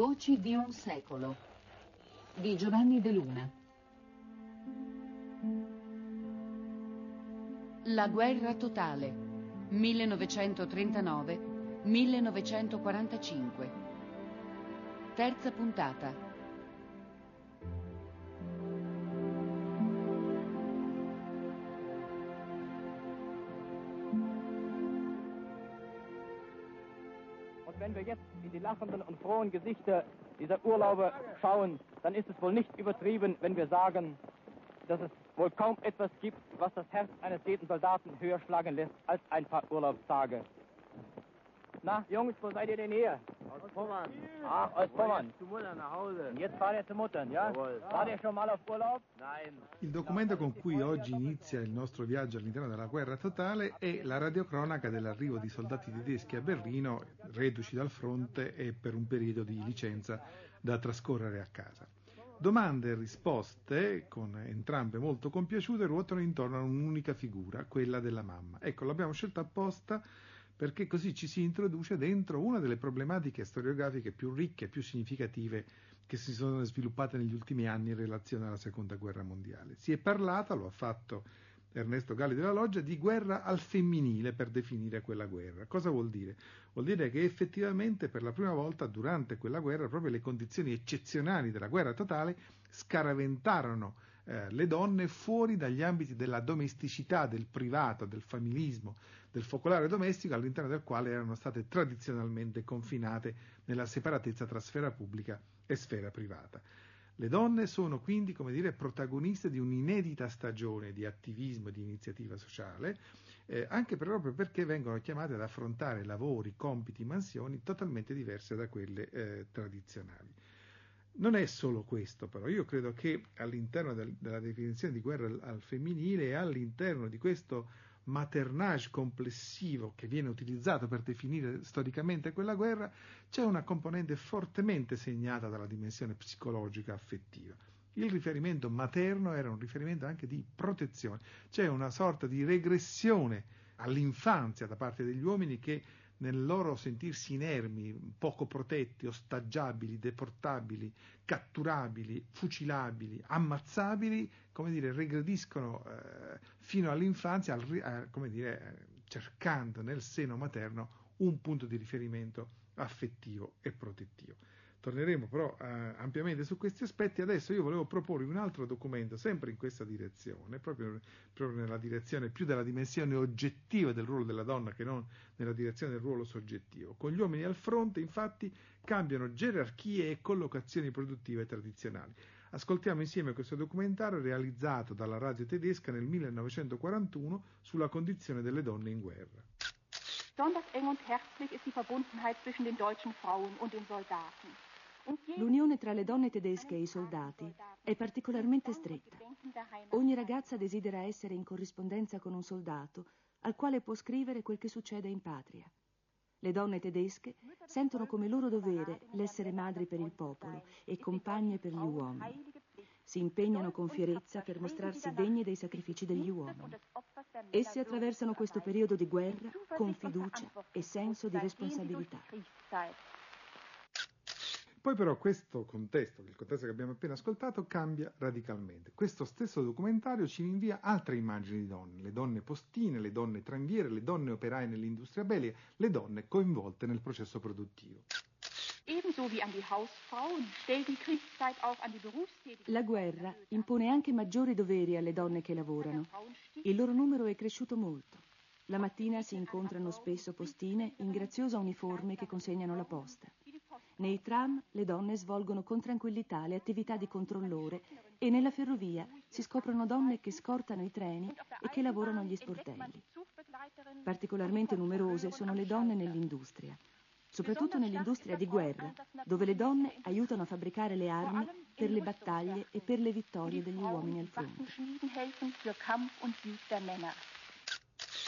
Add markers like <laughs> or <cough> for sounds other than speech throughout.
Voci di un secolo di Giovanni De Luna. La guerra totale 1939-1945. Terza puntata. Wenn wir jetzt in die lachenden und frohen Gesichter dieser Urlauber schauen, dann ist es wohl nicht übertrieben, wenn wir sagen, dass es wohl kaum etwas gibt, was das Herz eines jeden Soldaten höher schlagen lässt als ein paar Urlaubstage. Na, Jungs, wo seid ihr denn her? Aus Pommern. Ach, aus Pommern. Zu Mutter nach Hause. Jetzt fahrt ihr zu Muttern, ja? Jawohl. Wart ihr schon mal auf Urlaub? Nein. Il documento con cui oggi inizia il nostro viaggio all'interno della guerra totale è la radiocronaca dell'arrivo di soldati tedeschi a Berlino, reduci dal fronte e per un periodo di licenza da trascorrere a casa. Domande e risposte, con entrambe molto compiaciute, ruotano intorno a un'unica figura, quella della mamma. Ecco, l'abbiamo scelta apposta perché così ci si introduce dentro una delle problematiche storiografiche più ricche e più significative che si sono sviluppate negli ultimi anni in relazione alla seconda guerra mondiale. Si è parlato, lo ha fatto Ernesto Galli della Loggia, di guerra al femminile per definire quella guerra. Cosa vuol dire? Vuol dire che effettivamente per la prima volta durante quella guerra proprio le condizioni eccezionali della guerra totale scaraventarono eh, le donne fuori dagli ambiti della domesticità, del privato, del familismo, del focolare domestico all'interno del quale erano state tradizionalmente confinate nella separatezza tra sfera pubblica e sfera privata. Le donne sono quindi, come dire, protagoniste di un'inedita stagione di attivismo e di iniziativa sociale, eh, anche proprio perché vengono chiamate ad affrontare lavori, compiti, mansioni totalmente diverse da quelle eh, tradizionali. Non è solo questo, però, io credo che all'interno del, della definizione di guerra al, al femminile e all'interno di questo maternage complessivo che viene utilizzato per definire storicamente quella guerra, c'è una componente fortemente segnata dalla dimensione psicologica affettiva. Il riferimento materno era un riferimento anche di protezione, c'è una sorta di regressione all'infanzia da parte degli uomini che nel loro sentirsi inermi, poco protetti, ostaggiabili, deportabili, catturabili, fucilabili, ammazzabili, come dire, regrediscono eh, fino all'infanzia, al, eh, come dire, cercando nel seno materno un punto di riferimento affettivo e protettivo. Torneremo però eh, ampiamente su questi aspetti. Adesso io volevo proporre un altro documento, sempre in questa direzione, proprio, proprio, nella direzione più della dimensione oggettiva del ruolo della donna che non nella direzione del ruolo soggettivo. Con gli uomini al fronte, infatti, cambiano gerarchie e collocazioni produttive tradizionali. Ascoltiamo insieme questo documentario realizzato dalla radio tedesca nel 1941 sulla condizione delle donne in guerra. Besonders eng und herzlich ist die Verbundenheit zwischen den deutschen Frauen und den Soldaten. L'unione tra le donne tedesche e i soldati è particolarmente stretta. Ogni ragazza desidera essere in corrispondenza con un soldato al quale può scrivere quel che succede in patria. Le donne tedesche sentono come loro dovere l'essere madri per il popolo e compagne per gli uomini. Si impegnano con fierezza per mostrarsi degni dei sacrifici degli uomini. Esse attraversano questo periodo di guerra con fiducia e senso di responsabilità. Poi però questo contesto, il contesto che abbiamo appena ascoltato, cambia radicalmente. Questo stesso documentario ci rinvia altre immagini di donne, le donne postine, le donne tranviere, le donne operaie nell'industria bellica, le donne coinvolte nel processo produttivo. La guerra impone anche maggiori doveri alle donne che lavorano. Il loro numero è cresciuto molto. La mattina si incontrano spesso postine in graziosa uniforme che consegnano la posta. Nei tram le donne svolgono con tranquillità le attività di controllore e nella ferrovia si scoprono donne che scortano i treni e che lavorano agli sportelli. Particolarmente numerose sono le donne nell'industria, soprattutto nell'industria di guerra, dove le donne aiutano a fabbricare le armi per le battaglie e per le vittorie degli uomini al fronte.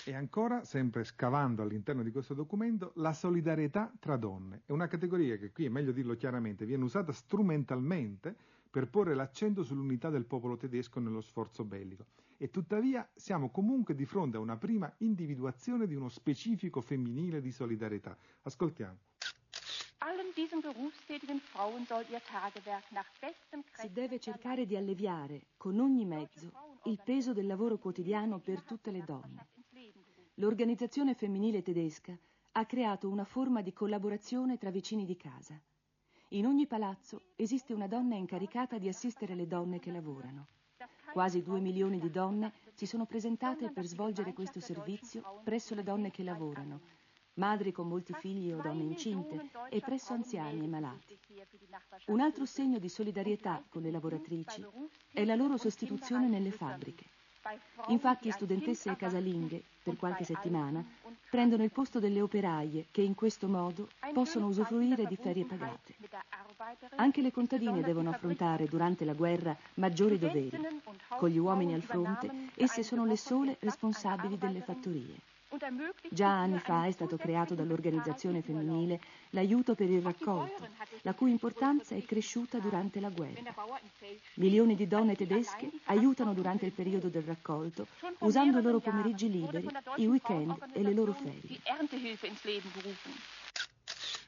E ancora, sempre scavando all'interno di questo documento, la solidarietà tra donne. È una categoria che qui, è meglio dirlo chiaramente, viene usata strumentalmente per porre l'accento sull'unità del popolo tedesco nello sforzo bellico. E tuttavia siamo comunque di fronte a una prima individuazione di uno specifico femminile di solidarietà. Ascoltiamo. Si deve cercare di alleviare, con ogni mezzo, il peso del lavoro quotidiano per tutte le donne. L'organizzazione femminile tedesca ha creato una forma di collaborazione tra vicini di casa. In ogni palazzo esiste una donna incaricata di assistere le donne che lavorano. Quasi due milioni di donne si sono presentate per svolgere questo servizio presso le donne che lavorano, madri con molti figli o donne incinte e presso anziani e malati. Un altro segno di solidarietà con le lavoratrici è la loro sostituzione nelle fabbriche. Infatti studentesse e casalinghe, per qualche settimana, prendono il posto delle operaie che in questo modo possono usufruire di ferie pagate. Anche le contadine devono affrontare durante la guerra maggiori doveri. Con gli uomini al fronte, esse sono le sole responsabili delle fattorie. Già anni fa è stato creato dall'organizzazione femminile l'aiuto per il raccolto, la cui importanza è cresciuta durante la guerra. Milioni di donne tedesche aiutano durante il periodo del raccolto, usando i loro pomeriggi liberi, i weekend e le loro ferie.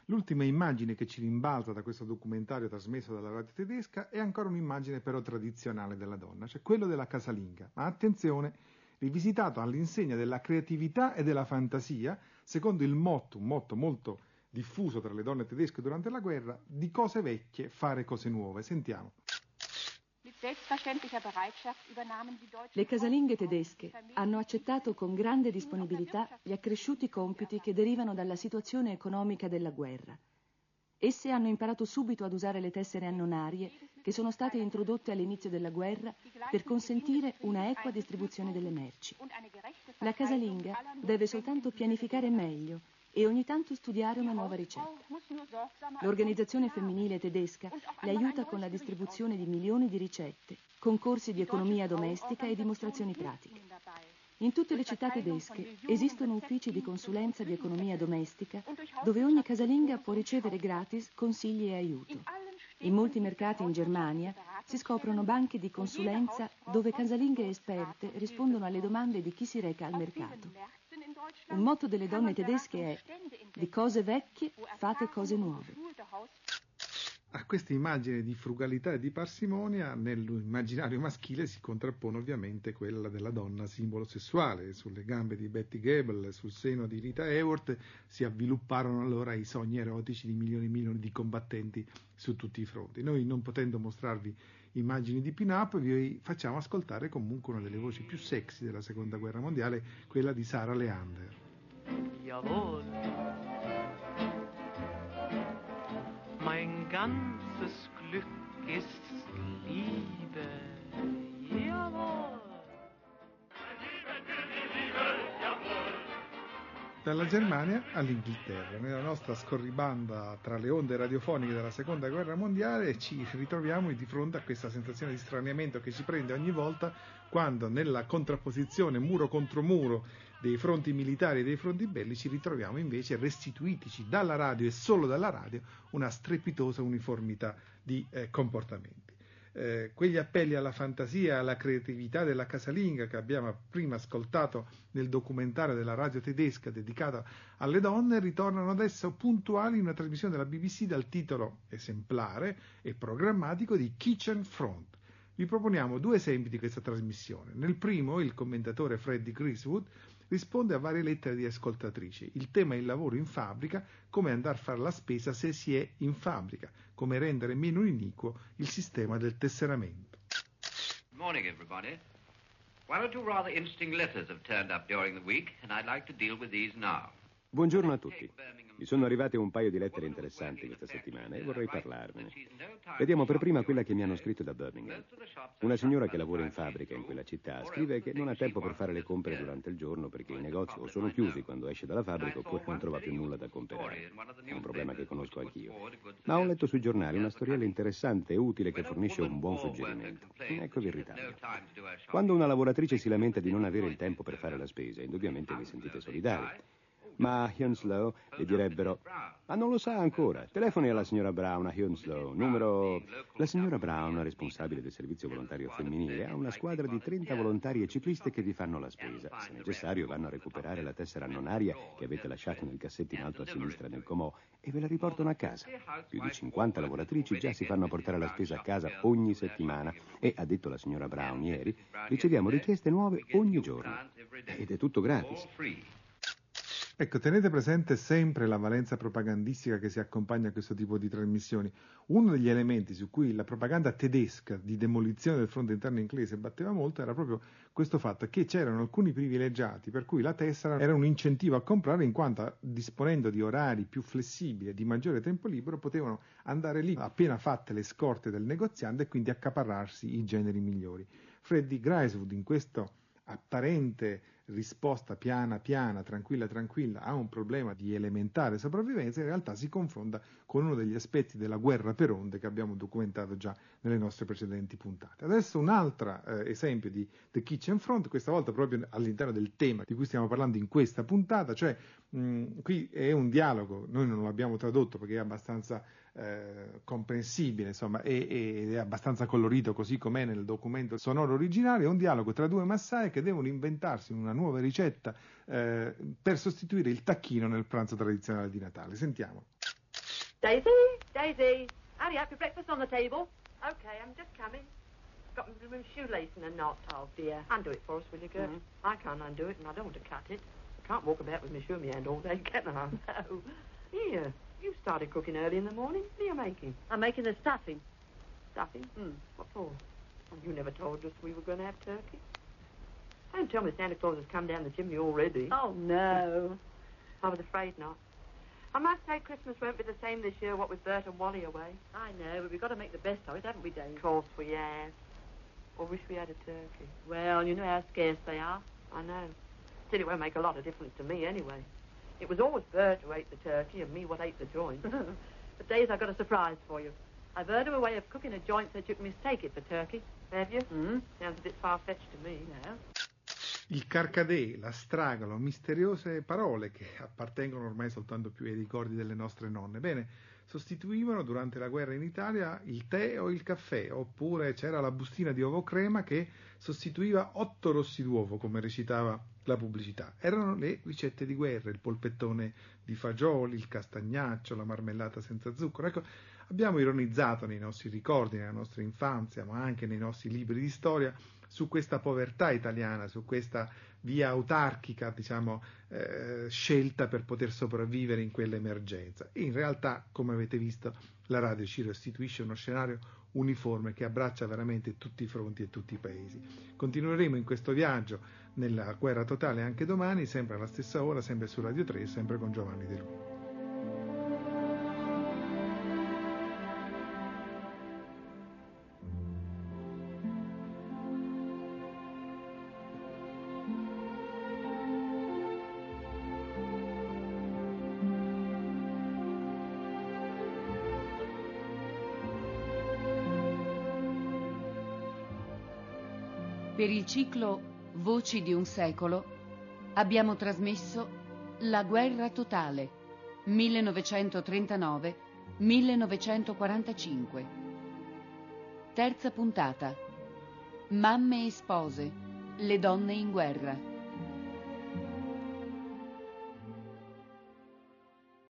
L'ultima immagine che ci rimbalza da questo documentario trasmesso dalla radio tedesca è ancora un'immagine però tradizionale della donna, cioè quello della casalinga. Ma attenzione, rivisitato all'insegna della creatività e della fantasia, secondo il motto, un motto molto diffuso tra le donne tedesche durante la guerra, di cose vecchie fare cose nuove. Sentiamo. Le casalinghe tedesche hanno accettato con grande disponibilità gli accresciuti compiti che derivano dalla situazione economica della guerra. Esse hanno imparato subito ad usare le tessere annonarie che sono state introdotte all'inizio della guerra per consentire una equa distribuzione delle merci. La casalinga deve soltanto pianificare meglio e ogni tanto studiare una nuova ricetta. L'organizzazione femminile tedesca le aiuta con la distribuzione di milioni di ricette, concorsi di economia domestica e dimostrazioni pratiche. In tutte le città tedesche esistono uffici di consulenza di economia domestica dove ogni casalinga può ricevere gratis consigli e aiuto. In molti mercati in Germania si scoprono banche di consulenza dove casalinghe esperte rispondono alle domande di chi si reca al mercato. Un motto delle donne tedesche è di cose vecchie fate cose nuove. A questa immagine di frugalità e di parsimonia nell'immaginario maschile si contrappone ovviamente quella della donna simbolo sessuale. Sulle gambe di Betty Gable, sul seno di Rita Hayworth si avvilupparono allora i sogni erotici di milioni e milioni di combattenti su tutti i fronti. Noi non potendo mostrarvi immagini di pin-up vi facciamo ascoltare comunque una delle voci più sexy della seconda guerra mondiale, quella di Sara Leander. Jawohl. Ganzes Glück ist Liebe. Dalla Germania all'Inghilterra, nella nostra scorribanda tra le onde radiofoniche della seconda guerra mondiale ci ritroviamo di fronte a questa sensazione di straniamento che ci prende ogni volta quando nella contrapposizione muro contro muro dei fronti militari e dei fronti bellici ritroviamo invece restituitici dalla radio e solo dalla radio una strepitosa uniformità di eh, comportamenti. Eh, quegli appelli alla fantasia e alla creatività della casalinga che abbiamo prima ascoltato nel documentario della radio tedesca dedicato alle donne ritornano adesso puntuali in una trasmissione della BBC dal titolo esemplare e programmatico di Kitchen Front. Vi proponiamo due esempi di questa trasmissione. Nel primo, il commentatore Freddy Griswood risponde a varie lettere di ascoltatrici. Il tema è il lavoro in fabbrica, come andare a fare la spesa se si è in fabbrica, come rendere meno iniquo il sistema del tesseramento. Good morning everybody. One or two rather interesting letters have turned up during the week and I'd like to deal with these now. Buongiorno a tutti. Mi sono arrivate un paio di lettere interessanti questa settimana e vorrei parlarvene. Vediamo per prima quella che mi hanno scritto da Birmingham. Una signora che lavora in fabbrica in quella città scrive che non ha tempo per fare le compere durante il giorno perché i negozi o sono chiusi quando esce dalla fabbrica oppure non trova più nulla da comprare. È un problema che conosco anch'io. Ma ho letto sui giornali una storiella interessante e utile che fornisce un buon suggerimento. È così irritante. Quando una lavoratrice si lamenta di non avere il tempo per fare la spesa, indubbiamente vi sentite solidari. Ma Hounslow le direbbero: Ma non lo sa ancora. Telefoni alla signora Brown a Hounslow. Numero. La signora Brown, responsabile del servizio volontario femminile, ha una squadra di 30 volontarie cicliste che vi fanno la spesa. Se necessario, vanno a recuperare la tessera nonaria che avete lasciato nel cassetto in alto a sinistra del comò e ve la riportano a casa. Più di 50 lavoratrici già si fanno portare la spesa a casa ogni settimana e, ha detto la signora Brown ieri, riceviamo richieste nuove ogni giorno. Ed è tutto gratis. Ecco, tenete presente sempre la valenza propagandistica che si accompagna a questo tipo di trasmissioni. Uno degli elementi su cui la propaganda tedesca di demolizione del fronte interno inglese batteva molto era proprio questo fatto che c'erano alcuni privilegiati per cui la tessera era un incentivo a comprare in quanto disponendo di orari più flessibili e di maggiore tempo libero potevano andare lì appena fatte le scorte del negoziante e quindi accaparrarsi i generi migliori. Freddy Greiswood in questo apparente risposta piana piana, tranquilla tranquilla a un problema di elementare sopravvivenza, in realtà si confronta con uno degli aspetti della guerra per onde che abbiamo documentato già nelle nostre precedenti puntate. Adesso un altro eh, esempio di The Kitchen Front, questa volta proprio all'interno del tema di cui stiamo parlando in questa puntata, cioè mh, qui è un dialogo, noi non l'abbiamo tradotto perché è abbastanza eh, comprensibile, insomma, ed è abbastanza colorito così com'è nel documento sonoro originale, è un dialogo tra due massai che devono inventarsi una nuova ricetta eh, per sostituire il tacchino nel pranzo tradizionale di Natale. Sentiamo. Daisy, Daisy, hurry up, your breakfast on the table. Okay, I'm just coming. Got my shoelace in a knot. Oh dear. Undo it for us, will you, girl? Mm-hmm. I can't undo it, and I don't want to cut it. I can't walk about with my shoe in my hand all day, can I? <laughs> No. Here, You started cooking early in the morning. What are you making? I'm making the stuffing. Stuffing? Hmm. What for? Oh, you never told us we were going to have turkey. Don't tell me Santa Claus has come down the chimney already. Oh, no. <laughs> I was afraid not. I must say Christmas won't be the same this year, what with Bert and Wally away. I know, but we've got to make the best of it, haven't we, Dave? Of course we have. Or wish we had a turkey. Well, you know how scarce they are. I know. Still, it won't make a lot of difference to me anyway. It was always Bert who ate the turkey and me what ate the joint. <laughs> but Days, I've got a surprise for you. I've heard of a way of cooking a joint so that you can mistake it for turkey. Have you? Mm. Sounds a bit far-fetched to me. now. Il carcadè, la stragalo, misteriose parole che appartengono ormai soltanto più ai ricordi delle nostre nonne. Bene, sostituivano durante la guerra in Italia il tè o il caffè, oppure c'era la bustina di ovo crema che sostituiva otto rossi d'uovo, come recitava la pubblicità. Erano le ricette di guerra, il polpettone di fagioli, il castagnaccio, la marmellata senza zucchero. Ecco, abbiamo ironizzato nei nostri ricordi, nella nostra infanzia, ma anche nei nostri libri di storia, su questa povertà italiana, su questa via autarchica, diciamo, eh, scelta per poter sopravvivere in quell'emergenza. in realtà, come avete visto, la radio ci restituisce uno scenario uniforme che abbraccia veramente tutti i fronti e tutti i paesi. Continueremo in questo viaggio nella guerra totale anche domani, sempre alla stessa ora, sempre su Radio 3, sempre con Giovanni De Luca. Per il ciclo Voci di un secolo abbiamo trasmesso La guerra totale 1939-1945. Terza puntata. Mamme e spose, le donne in guerra.